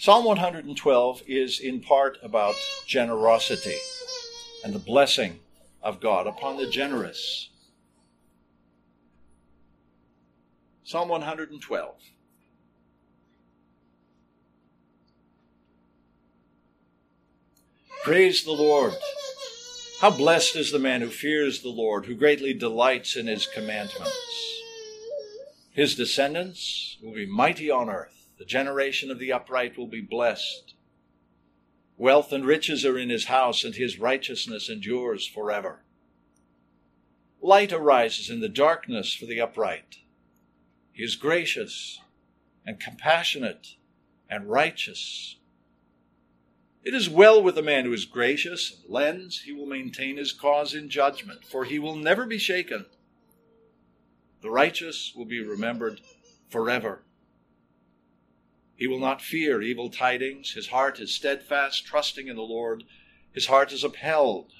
Psalm 112 is in part about generosity and the blessing of God upon the generous. Psalm 112. Praise the Lord. How blessed is the man who fears the Lord, who greatly delights in his commandments. His descendants will be mighty on earth. The generation of the upright will be blessed. Wealth and riches are in his house, and his righteousness endures forever. Light arises in the darkness for the upright. He is gracious and compassionate and righteous. It is well with a man who is gracious and lends, he will maintain his cause in judgment, for he will never be shaken. The righteous will be remembered forever. He will not fear evil tidings. His heart is steadfast, trusting in the Lord. His heart is upheld.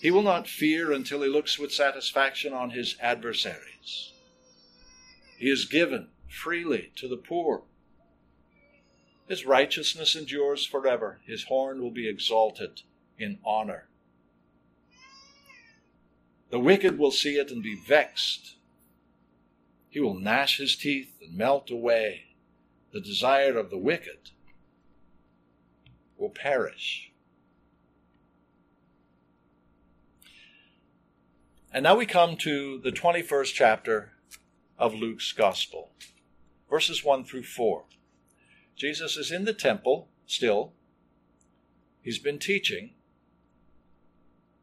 He will not fear until he looks with satisfaction on his adversaries. He is given freely to the poor. His righteousness endures forever. His horn will be exalted in honor. The wicked will see it and be vexed. He will gnash his teeth and melt away. The desire of the wicked will perish. And now we come to the 21st chapter of Luke's Gospel, verses 1 through 4. Jesus is in the temple still. He's been teaching.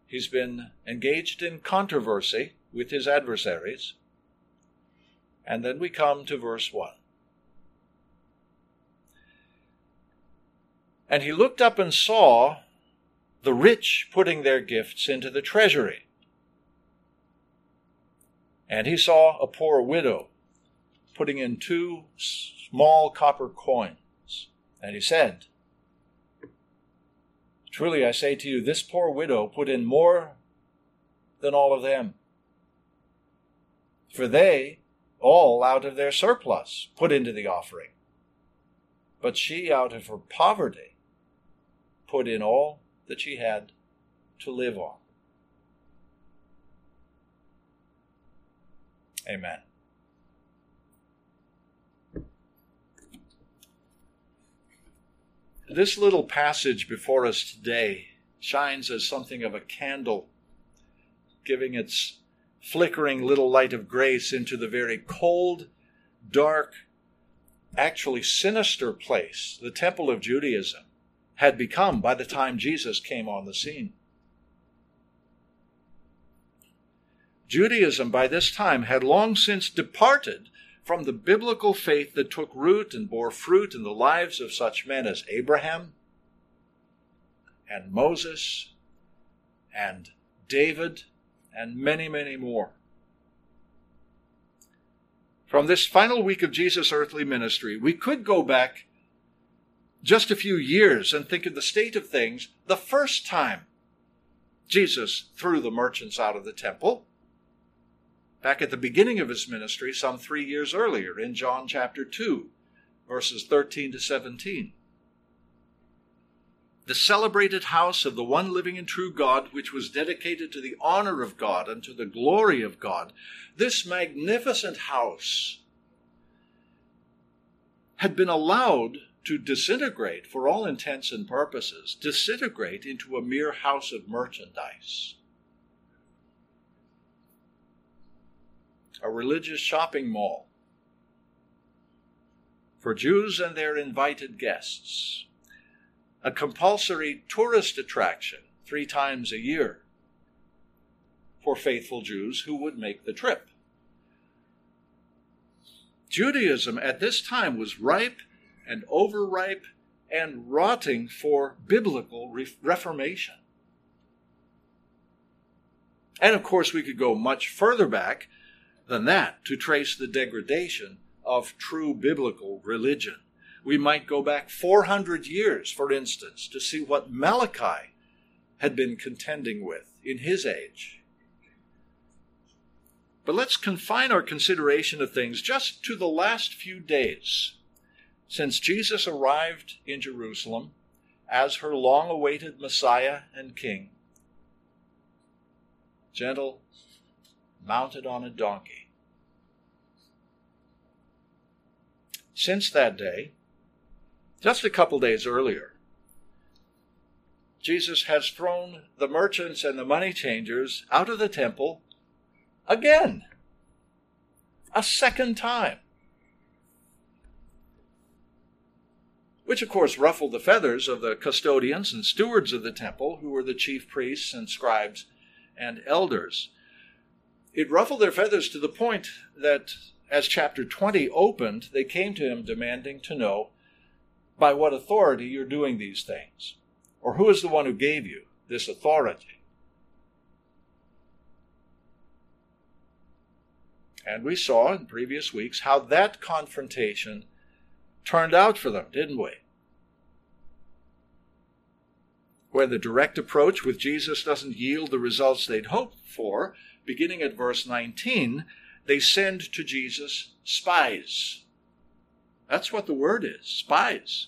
He's been engaged in controversy with his adversaries. And then we come to verse 1. And he looked up and saw the rich putting their gifts into the treasury. And he saw a poor widow putting in two small copper coins. And he said, Truly I say to you, this poor widow put in more than all of them. For they all out of their surplus put into the offering. But she out of her poverty put in all that she had to live on. Amen. This little passage before us today shines as something of a candle, giving its flickering little light of grace into the very cold, dark, actually sinister place the temple of Judaism had become by the time Jesus came on the scene. Judaism by this time had long since departed from the biblical faith that took root and bore fruit in the lives of such men as Abraham and Moses and David and many, many more. From this final week of Jesus' earthly ministry, we could go back just a few years and think of the state of things the first time Jesus threw the merchants out of the temple back at the beginning of his ministry, some three years earlier, in John chapter 2, verses 13 to 17. The celebrated house of the one living and true God, which was dedicated to the honor of God and to the glory of God, this magnificent house had been allowed to disintegrate, for all intents and purposes, disintegrate into a mere house of merchandise. a religious shopping mall for Jews and their invited guests, a compulsory tourist attraction three times a year for faithful Jews who would make the trip. Judaism at this time was ripe and overripe and rotting for biblical reformation. And of course, we could go much further back than that to trace the degradation of true biblical religion. We might go back 400 years, for instance, to see what Malachi had been contending with in his age. But let's confine our consideration of things just to the last few days, since Jesus arrived in Jerusalem as her long awaited Messiah and King, gentle, mounted on a donkey. Since that day, just a couple days earlier, Jesus has thrown the merchants and the money changers out of the temple again. A second time. Which, of course, ruffled the feathers of the custodians and stewards of the temple, who were the chief priests and scribes and elders. It ruffled their feathers to the point that, as chapter 20 opened, they came to him demanding to know by what authority you're doing these things, or who is the one who gave you this authority. And we saw in previous weeks how that confrontation turned out for them, didn't we? Where the direct approach with Jesus doesn't yield the results they'd hoped for, beginning at verse 19, they send to Jesus spies. That's what the word is spies.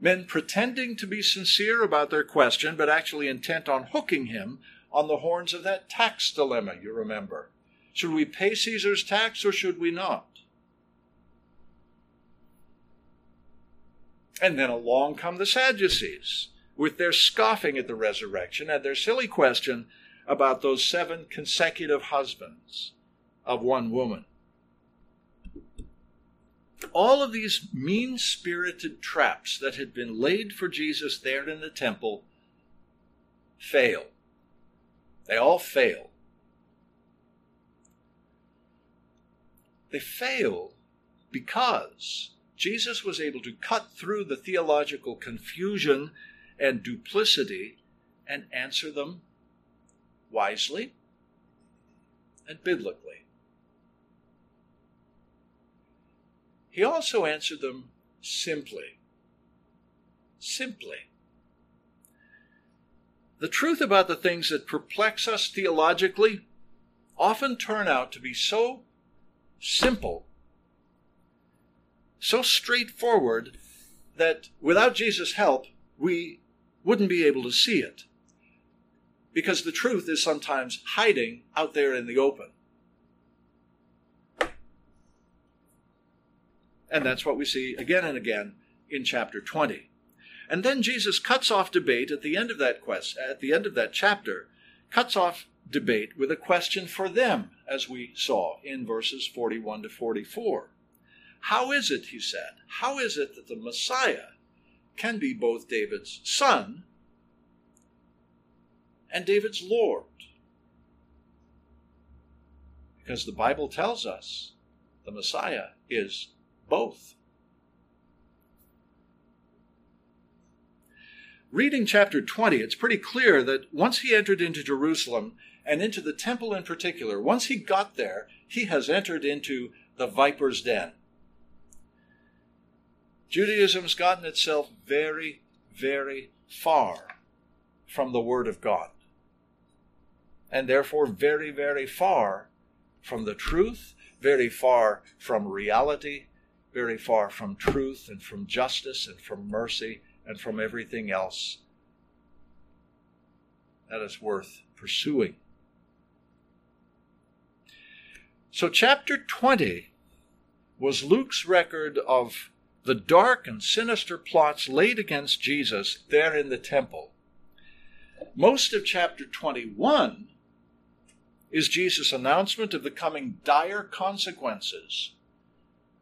Men pretending to be sincere about their question, but actually intent on hooking him on the horns of that tax dilemma, you remember. Should we pay Caesar's tax or should we not? And then along come the Sadducees with their scoffing at the resurrection and their silly question about those seven consecutive husbands of one woman. All of these mean spirited traps that had been laid for Jesus there in the temple fail. They all fail. They fail because Jesus was able to cut through the theological confusion and duplicity and answer them wisely and biblically. He also answered them simply. Simply. The truth about the things that perplex us theologically often turn out to be so simple so straightforward that without Jesus' help, we wouldn't be able to see it. Because the truth is sometimes hiding out there in the open. And that's what we see again and again in chapter 20. And then Jesus cuts off debate at the end of that quest, at the end of that chapter, cuts off debate with a question for them, as we saw in verses 41 to 44. How is it, he said, how is it that the Messiah can be both David's son and David's Lord? Because the Bible tells us the Messiah is both. Reading chapter 20, it's pretty clear that once he entered into Jerusalem and into the temple in particular, once he got there, he has entered into the viper's den. Judaism's gotten itself very, very far from the Word of God, and therefore very, very far from the truth, very far from reality, very far from truth and from justice and from mercy and from everything else that is worth pursuing. So, chapter 20 was Luke's record of the dark and sinister plots laid against Jesus there in the temple. Most of chapter 21 is Jesus' announcement of the coming dire consequences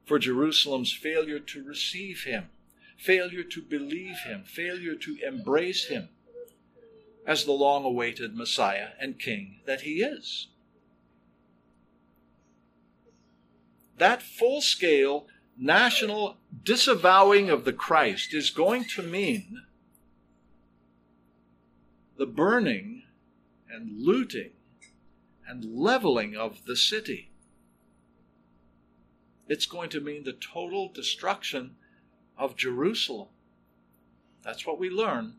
for Jerusalem's failure to receive him, failure to believe him, failure to embrace him as the long awaited Messiah and King that he is. That full scale national disavowing of the Christ is going to mean the burning and looting and leveling of the city. It's going to mean the total destruction of Jerusalem. That's what we learn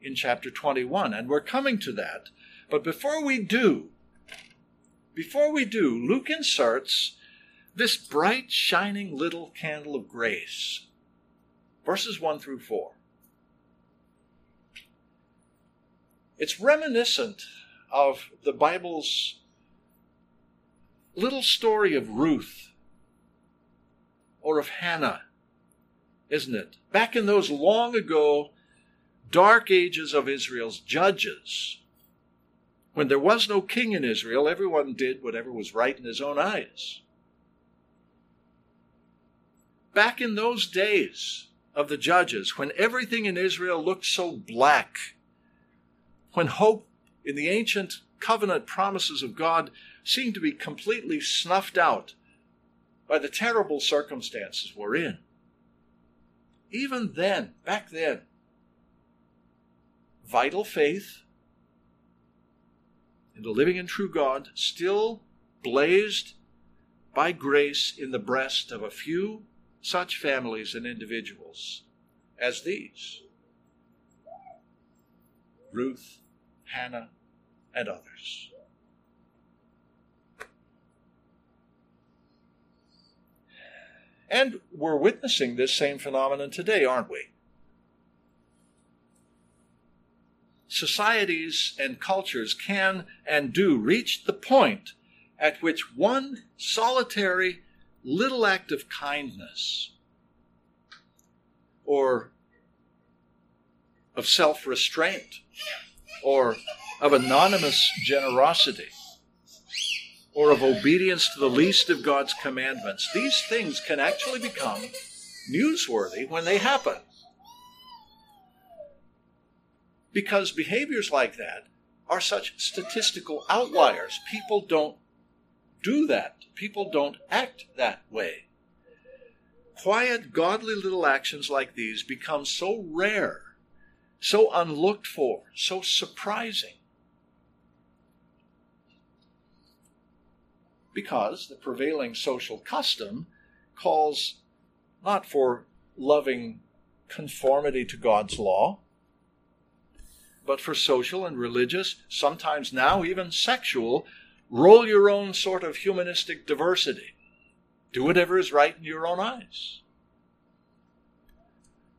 in chapter 21, and we're coming to that. But before we do, before we do, Luke inserts this bright, shining little candle of grace. Verses 1 through 4. It's reminiscent of the Bible's little story of Ruth or of Hannah, isn't it? Back in those long ago dark ages of Israel's judges, when there was no king in Israel, everyone did whatever was right in his own eyes. Back in those days of the judges, when everything in Israel looked so black, when hope in the ancient covenant promises of God seemed to be completely snuffed out by the terrible circumstances we're in. Even then, back then, vital faith in the living and true God still blazed by grace in the breast of a few such families and individuals as these Ruth, Hannah, and others. And we're witnessing this same phenomenon today, aren't we? Societies and cultures can and do reach the point at which one solitary little act of kindness or of self restraint or of anonymous generosity or of obedience to the least of God's commandments. These things can actually become newsworthy when they happen. Because behaviors like that are such statistical outliers. People don't do that. People don't act that way. Quiet, godly little actions like these become so rare, so unlooked for, so surprising. Because the prevailing social custom calls not for loving conformity to God's law, but for social and religious, sometimes now even sexual roll your own sort of humanistic diversity. Do whatever is right in your own eyes.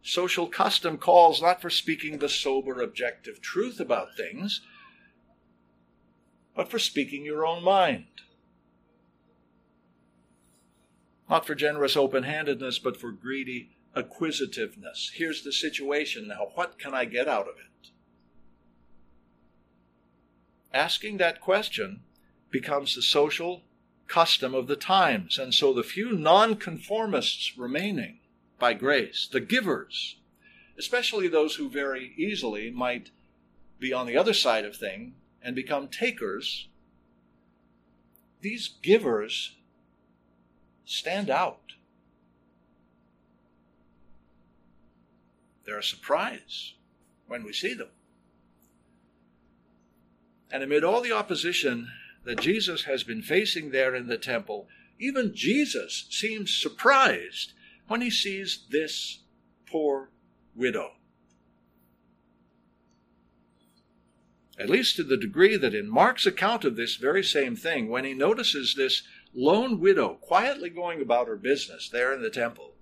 Social custom calls not for speaking the sober, objective truth about things, but for speaking your own mind. Not for generous open handedness, but for greedy acquisitiveness. Here's the situation now. What can I get out of it? Asking that question becomes the social custom of the times. And so the few nonconformists remaining by grace, the givers, especially those who very easily might be on the other side of thing and become takers, these givers stand out. They're a surprise when we see them. And amid all the opposition that Jesus has been facing there in the temple, even Jesus seems surprised when he sees this poor widow. At least to the degree that in Mark's account of this very same thing, when he notices this lone widow quietly going about her business there in the temple,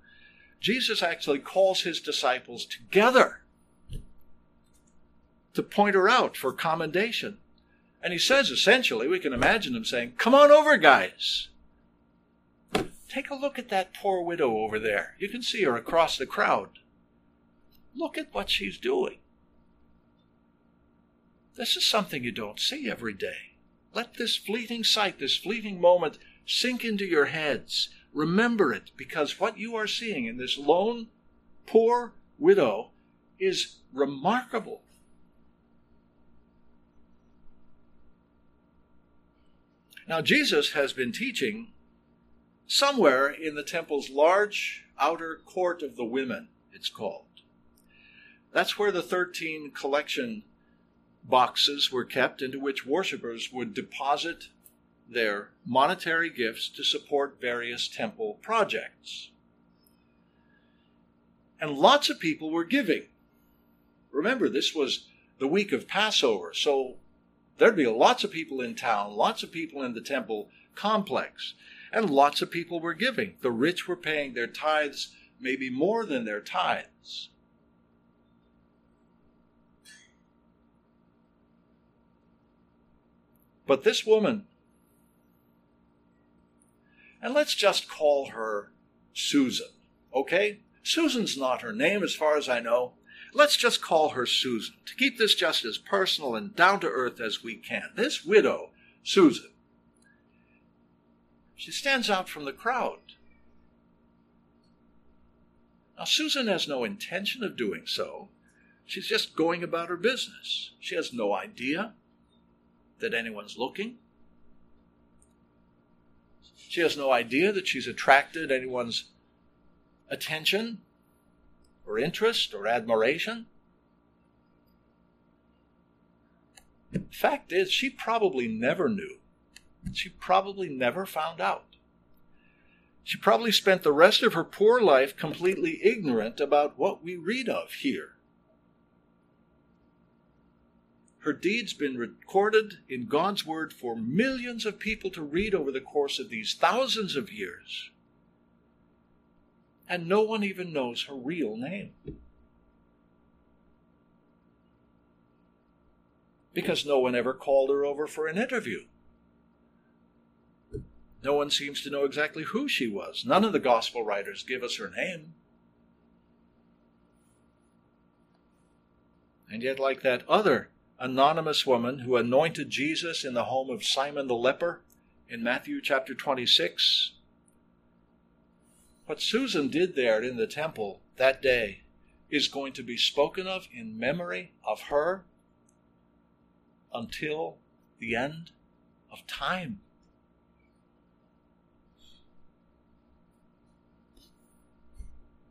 Jesus actually calls his disciples together to point her out for commendation. And he says essentially, we can imagine him saying, Come on over, guys. Take a look at that poor widow over there. You can see her across the crowd. Look at what she's doing. This is something you don't see every day. Let this fleeting sight, this fleeting moment, sink into your heads. Remember it, because what you are seeing in this lone, poor widow is remarkable. Now, Jesus has been teaching somewhere in the temple's large outer court of the women, it's called. That's where the 13 collection boxes were kept into which worshippers would deposit their monetary gifts to support various temple projects. And lots of people were giving. Remember, this was the week of Passover, so there'd be lots of people in town, lots of people in the temple complex. And lots of people were giving. The rich were paying their tithes, maybe more than their tithes. But this woman, and let's just call her Susan, okay? Susan's not her name as far as I know. Let's just call her Susan to keep this just as personal and down to earth as we can. This widow, Susan, she stands out from the crowd. Now, Susan has no intention of doing so. She's just going about her business. She has no idea that anyone's looking. She has no idea that she's attracted anyone's attention or interest or admiration. The fact is, she probably never knew. She probably never found out. She probably spent the rest of her poor life completely ignorant about what we read of here her deeds been recorded in God's Word for millions of people to read over the course of these thousands of years. And no one even knows her real name. Because no one ever called her over for an interview. No one seems to know exactly who she was. None of the gospel writers give us her name. And yet, like that other anonymous woman who anointed Jesus in the home of Simon the leper in Matthew chapter 26. What Susan did there in the temple that day is going to be spoken of in memory of her until the end of time.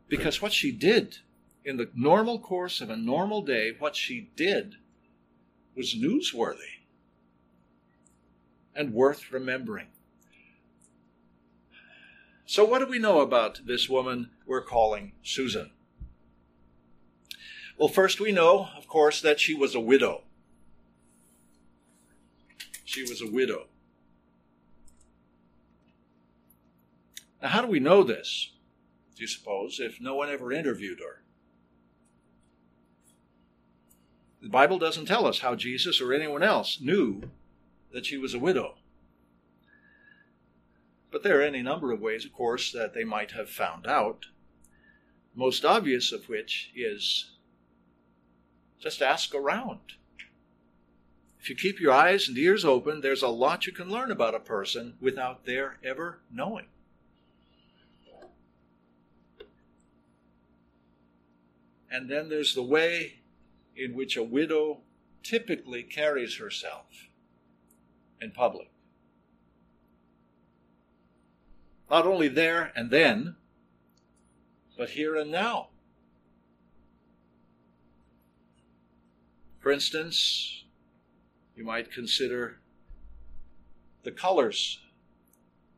Because what she did in the normal course of a normal day, what she did was newsworthy and worth remembering. So, what do we know about this woman we're calling Susan? Well, first we know, of course, that she was a widow. She was a widow. Now, how do we know this, do you suppose, if no one ever interviewed her? The Bible doesn't tell us how Jesus or anyone else knew that she was a widow. But there are any number of ways, of course, that they might have found out. Most obvious of which is just ask around. If you keep your eyes and ears open, there's a lot you can learn about a person without their ever knowing. And then there's the way in which a widow typically carries herself in public. Not only there and then, but here and now. For instance, you might consider the colors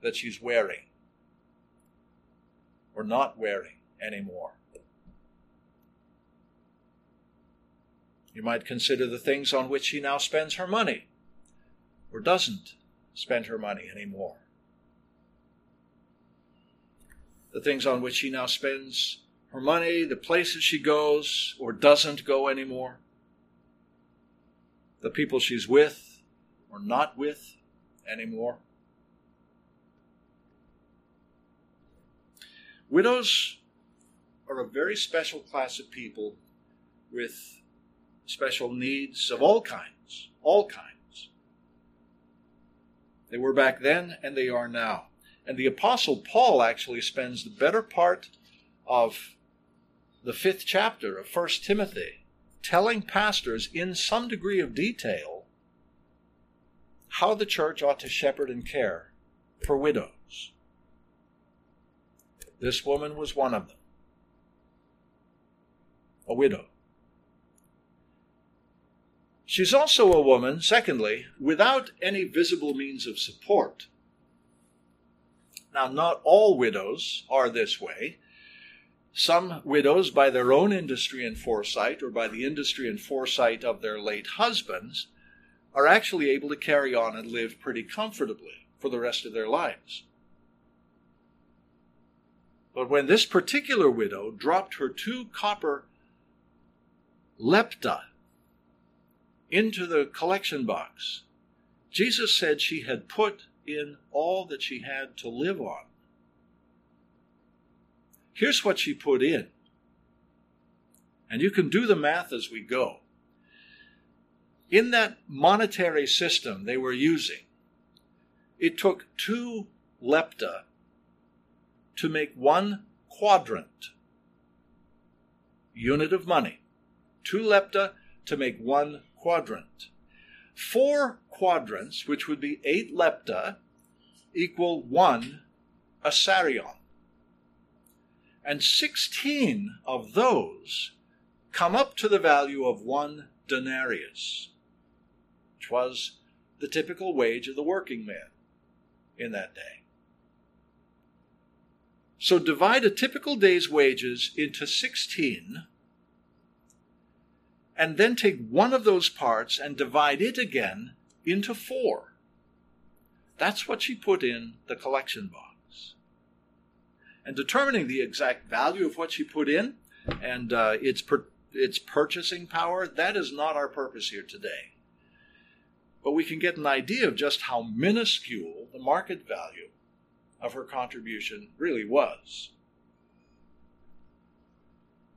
that she's wearing or not wearing anymore. You might consider the things on which she now spends her money or doesn't spend her money anymore. The things on which she now spends her money, the places she goes or doesn't go anymore, the people she's with or not with anymore. Widows are a very special class of people with special needs of all kinds, all kinds. They were back then and they are now. And the Apostle Paul actually spends the better part of the fifth chapter of 1 Timothy telling pastors in some degree of detail how the church ought to shepherd and care for widows. This woman was one of them, a widow. She's also a woman, secondly, without any visible means of support. Now, not all widows are this way. Some widows, by their own industry and foresight, or by the industry and foresight of their late husbands, are actually able to carry on and live pretty comfortably for the rest of their lives. But when this particular widow dropped her two copper lepta into the collection box, Jesus said she had put in all that she had to live on. Here's what she put in. And you can do the math as we go. In that monetary system they were using, it took two lepta to make one quadrant, unit of money. Two lepta to make one quadrant. Four quadrants, which would be eight lepta, equal one assarion. And 16 of those come up to the value of one denarius, which was the typical wage of the working man in that day. So divide a typical day's wages into 16 and then take one of those parts and divide it again into four. That's what she put in the collection box. And determining the exact value of what she put in and uh, its, per- its purchasing power, that is not our purpose here today. But we can get an idea of just how minuscule the market value of her contribution really was.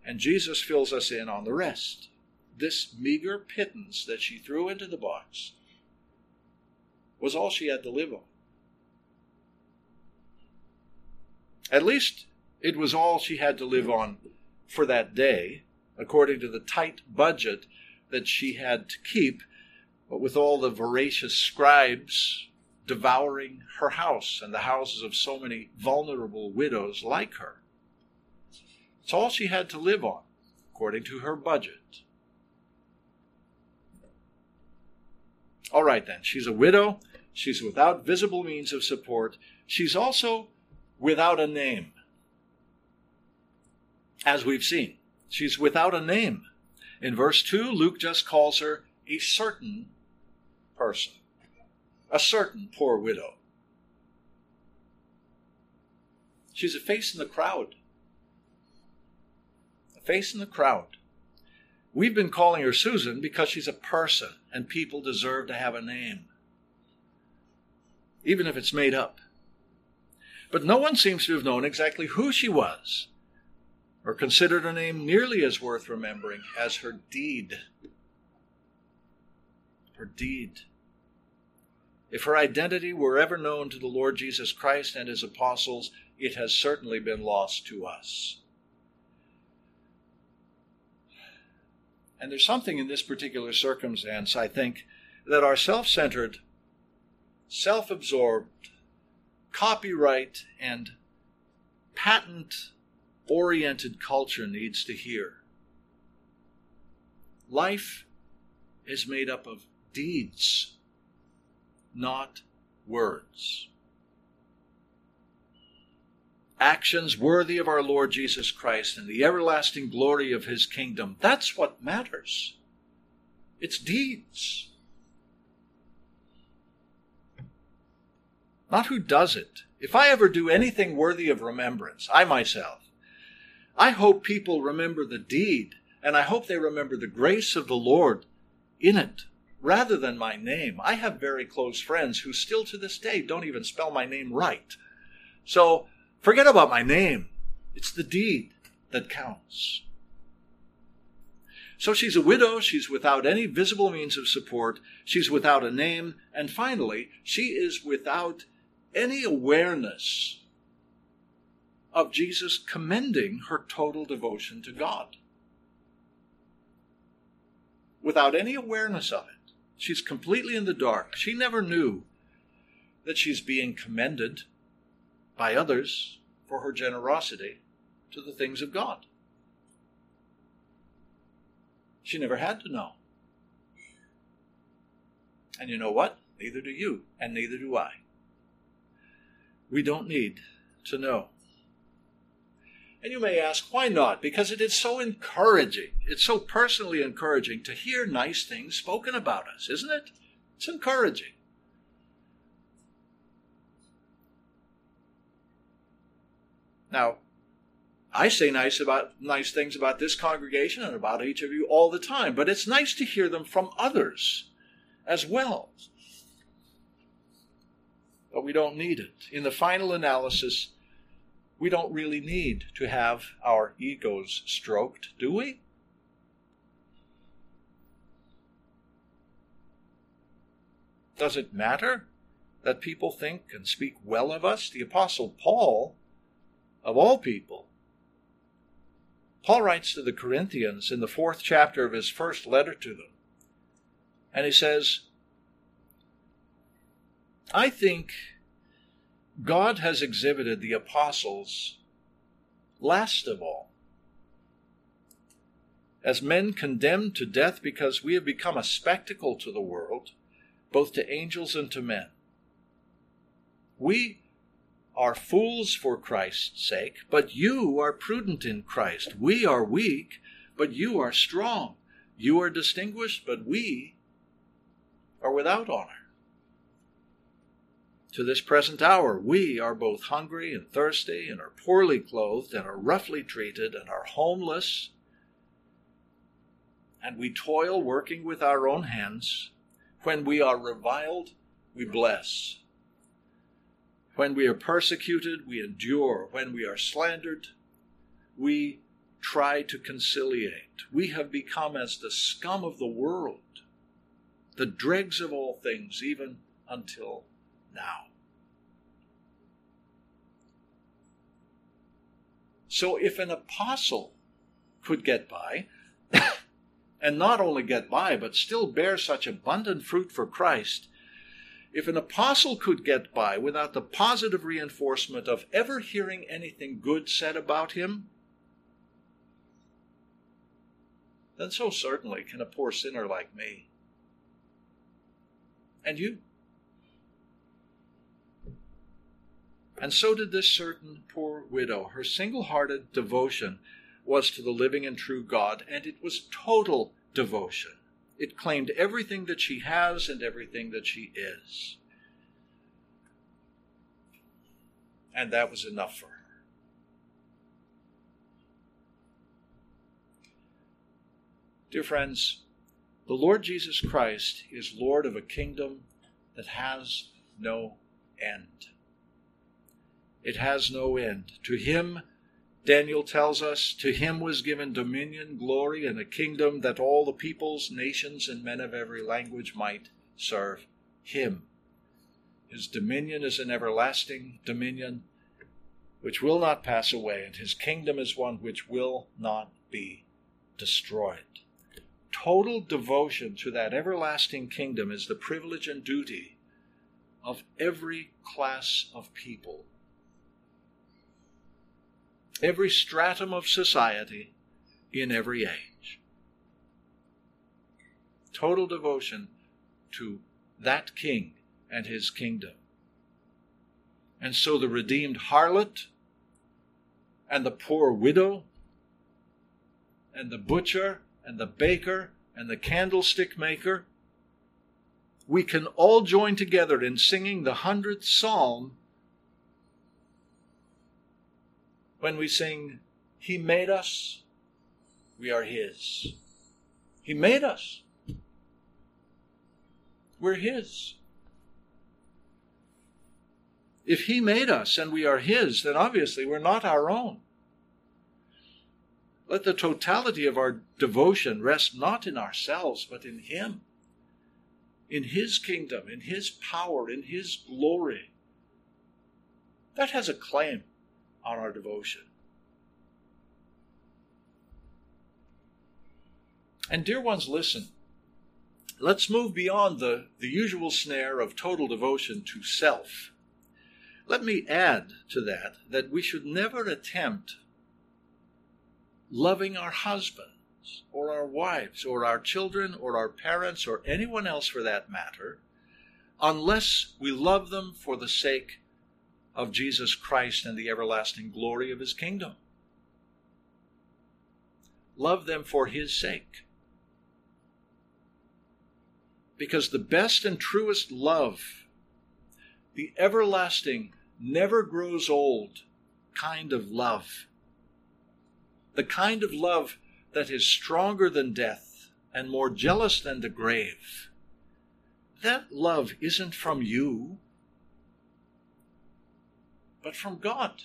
And Jesus fills us in on the rest. This meager pittance that she threw into the box was all she had to live on. At least it was all she had to live on for that day, according to the tight budget that she had to keep, but with all the voracious scribes devouring her house and the houses of so many vulnerable widows like her. It's all she had to live on, according to her budget. All right, then. She's a widow. She's without visible means of support. She's also without a name. As we've seen, she's without a name. In verse 2, Luke just calls her a certain person a certain poor widow. She's a face in the crowd. A face in the crowd. We've been calling her Susan because she's a person and people deserve to have a name, even if it's made up. But no one seems to have known exactly who she was or considered her name nearly as worth remembering as her deed. Her deed. If her identity were ever known to the Lord Jesus Christ and his apostles, it has certainly been lost to us. And there's something in this particular circumstance, I think, that our self centered, self absorbed, copyright, and patent oriented culture needs to hear. Life is made up of deeds not words. Actions worthy of our Lord Jesus Christ and the everlasting glory of his kingdom. That's what matters. It's deeds. Not who does it. If I ever do anything worthy of remembrance, I myself, I hope people remember the deed, and I hope they remember the grace of the Lord in it rather than my name. I have very close friends who still to this day don't even spell my name right. So forget about my name. It's the deed that counts. So she's a widow, she's without any visible means of support, she's without a name, and finally, she is without any awareness of Jesus commending her total devotion to God. Without any awareness of it. She's completely in the dark. She never knew that she's being commended by others for her generosity to the things of God. She never had to know. And you know what? Neither do you, and neither do I. We don't need to know. And you may ask, why not? Because it is so encouraging. It's so personally encouraging to hear nice things spoken about us, isn't it? It's encouraging. Now, I say nice about nice things about this congregation and about each of you all the time, but it's nice to hear them from others as well. But we don't need it. In the final analysis, we don't really need to have our egos stroked, do we? Does it matter that people think and speak well of us? The Apostle Paul, of all people, Paul writes to the Corinthians in the fourth chapter of his first letter to them, and he says, I think God has exhibited the apostles last of all as men condemned to death because we have become a spectacle to the world both to angels and to men. We are fools for Christ's sake, but you are prudent in Christ. We are weak, but you are strong. You are distinguished, but we are without honor. To this present hour, we are both hungry and thirsty, and are poorly clothed, and are roughly treated, and are homeless. And we toil working with our own hands when we are reviled, we bless. When we are persecuted, we endure. When we are slandered, we try to conciliate. We have become as the scum of the world, the dregs of all things, even until now. So if an apostle could get by, and not only get by, but still bear such abundant fruit for Christ, if an apostle could get by without the positive reinforcement of ever hearing anything good said about him, then so certainly can a poor sinner like me. And you. And so did this certain poor widow. Her single hearted devotion was to the living and true God, and it was total devotion. It claimed everything that she has and everything that she is. And that was enough for her. Dear friends, the Lord Jesus Christ is Lord of a kingdom that has no end. It has no end. To him, Daniel tells us, To him was given dominion, glory, and a kingdom that all the peoples, nations, and men of every language might serve him. His dominion is an everlasting dominion which will not pass away, and his kingdom is one which will not be destroyed. Total devotion to that everlasting kingdom is the privilege and duty of every class of people every stratum of society in every age. Total devotion to that king and his kingdom. And so the redeemed harlot and the poor widow and the butcher and the baker and the candlestick maker, we can all join together in singing the hundredth psalm when we sing, He made us, we are His. He made us. We're His. If He made us and we are His, then obviously we're not our own. Let the totality of our devotion rest not in ourselves, but in Him, in His kingdom, in His power, in His glory. That has a claim on our devotion. And, dear ones, listen. Let's move beyond the, the usual snare of total devotion to self. Let me add to that that we should never attempt loving our husbands or our wives or our children or our parents or anyone else for that matter unless we love them for the sake of Jesus Christ and the everlasting glory of his kingdom. Love them for his sake. Because the best and truest love, the everlasting, never grows old kind of love, the kind of love that is stronger than death and more jealous than the grave, that love isn't from you, but from God.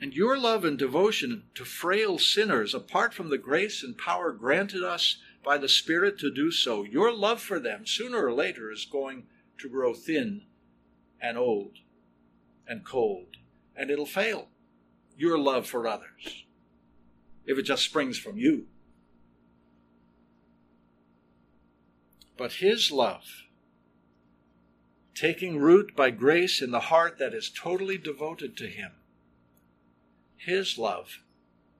And your love and devotion to frail sinners, apart from the grace and power granted us by the Spirit to do so, your love for them sooner or later is going to grow thin and old and cold, and it'll fail. Your love for others, if it just springs from you. But His love, taking root by grace in the heart that is totally devoted to Him, His love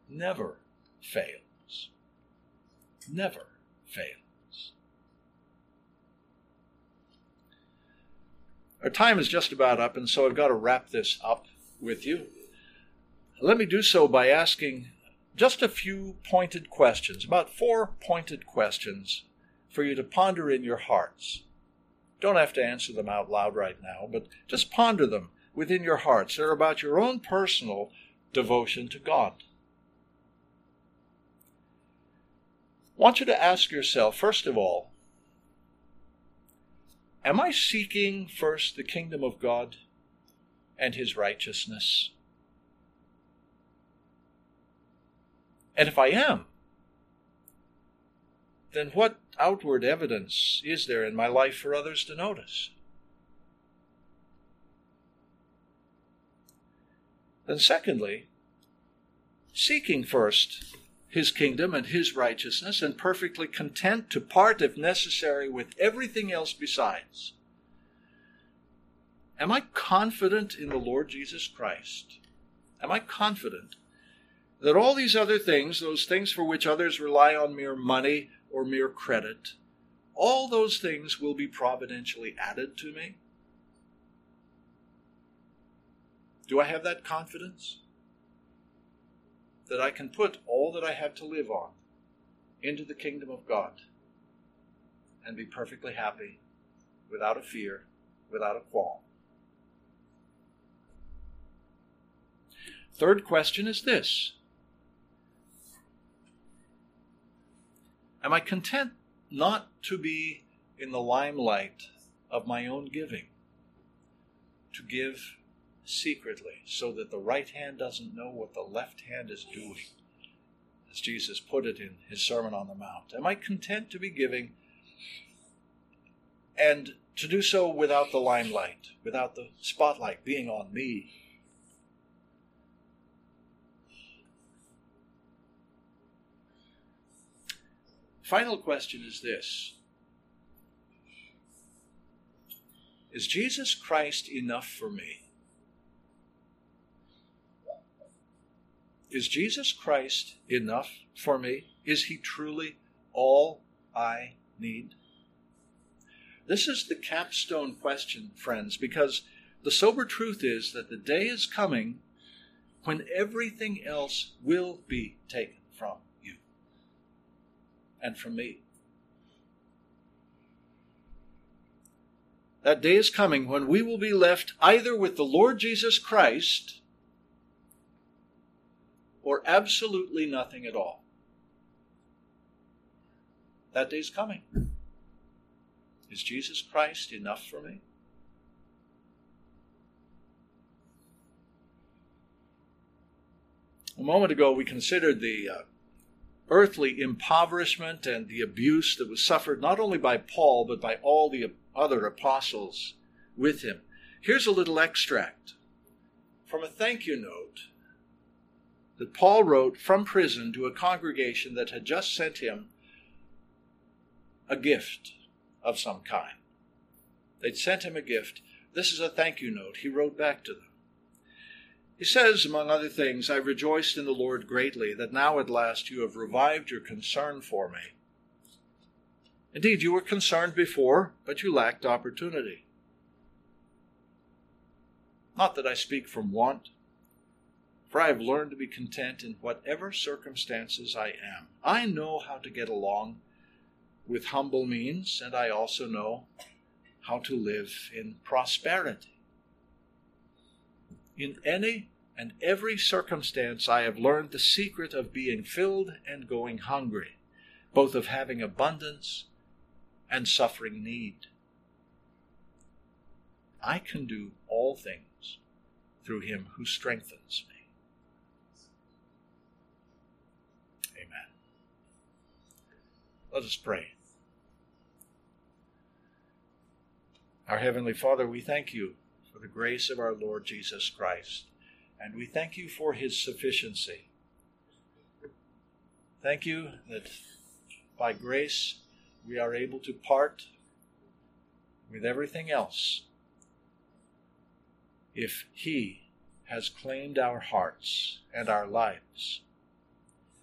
never fails. Never fails. Our time is just about up, and so I've got to wrap this up with you. Let me do so by asking just a few pointed questions, about four pointed questions for you to ponder in your hearts. Don't have to answer them out loud right now, but just ponder them within your hearts. They're about your own personal devotion to God. I want you to ask yourself, first of all, am I seeking first the kingdom of God and his righteousness? And if I am, then what outward evidence is there in my life for others to notice? Then, secondly, seeking first his kingdom and his righteousness and perfectly content to part, if necessary, with everything else besides. Am I confident in the Lord Jesus Christ? Am I confident that all these other things, those things for which others rely on mere money or mere credit, all those things will be providentially added to me? Do I have that confidence? that I can put all that I have to live on into the kingdom of God and be perfectly happy without a fear, without a qualm. Third question is this Am I content not to be in the limelight of my own giving? To give secretly so that the right hand doesn't know what the left hand is doing, as Jesus put it in his Sermon on the Mount? Am I content to be giving and to do so without the limelight, without the spotlight being on me? Final question is this Is Jesus Christ enough for me? Is Jesus Christ enough for me? Is he truly all I need? This is the capstone question, friends, because the sober truth is that the day is coming when everything else will be taken from and from me. That day is coming when we will be left either with the Lord Jesus Christ or absolutely nothing at all. That day's coming. Is Jesus Christ enough for me? A moment ago, we considered the uh, earthly impoverishment and the abuse that was suffered not only by Paul, but by all the other apostles with him. Here's a little extract from a thank you note that Paul wrote from prison to a congregation that had just sent him a gift of some kind. They'd sent him a gift. This is a thank you note he wrote back to them. He says, among other things, I rejoiced in the Lord greatly that now at last you have revived your concern for me. Indeed, you were concerned before, but you lacked opportunity. Not that I speak from want for I have learned to be content in whatever circumstances I am. I know how to get along with humble means, and I also know how to live in prosperity. In any and every circumstance I have learned the secret of being filled and going hungry, both of having abundance and suffering need. I can do all things through him who strengthens me. Amen. Let us pray. Our Heavenly Father, we thank you the grace of our Lord Jesus Christ, and we thank you for his sufficiency. Thank you that by grace we are able to part with everything else if he has claimed our hearts and our lives.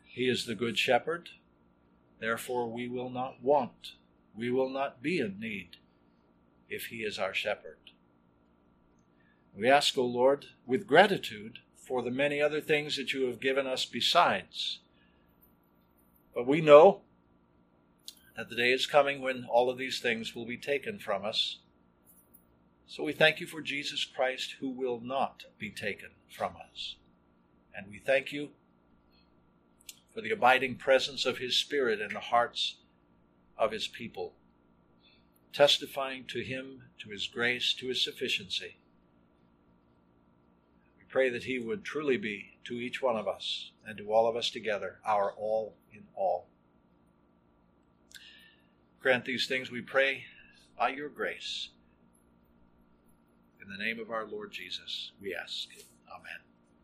He is the Good Shepherd, therefore we will not want, we will not be in need if he is our shepherd. We ask, O Lord, with gratitude for the many other things that you have given us besides. But we know that the day is coming when all of these things will be taken from us. So we thank you for Jesus Christ who will not be taken from us. And we thank you for the abiding presence of his Spirit in the hearts of his people testifying to Him, to His grace, to His sufficiency. Pray that He would truly be to each one of us and to all of us together our all in all. Grant these things, we pray, by your grace. In the name of our Lord Jesus, we ask. Amen.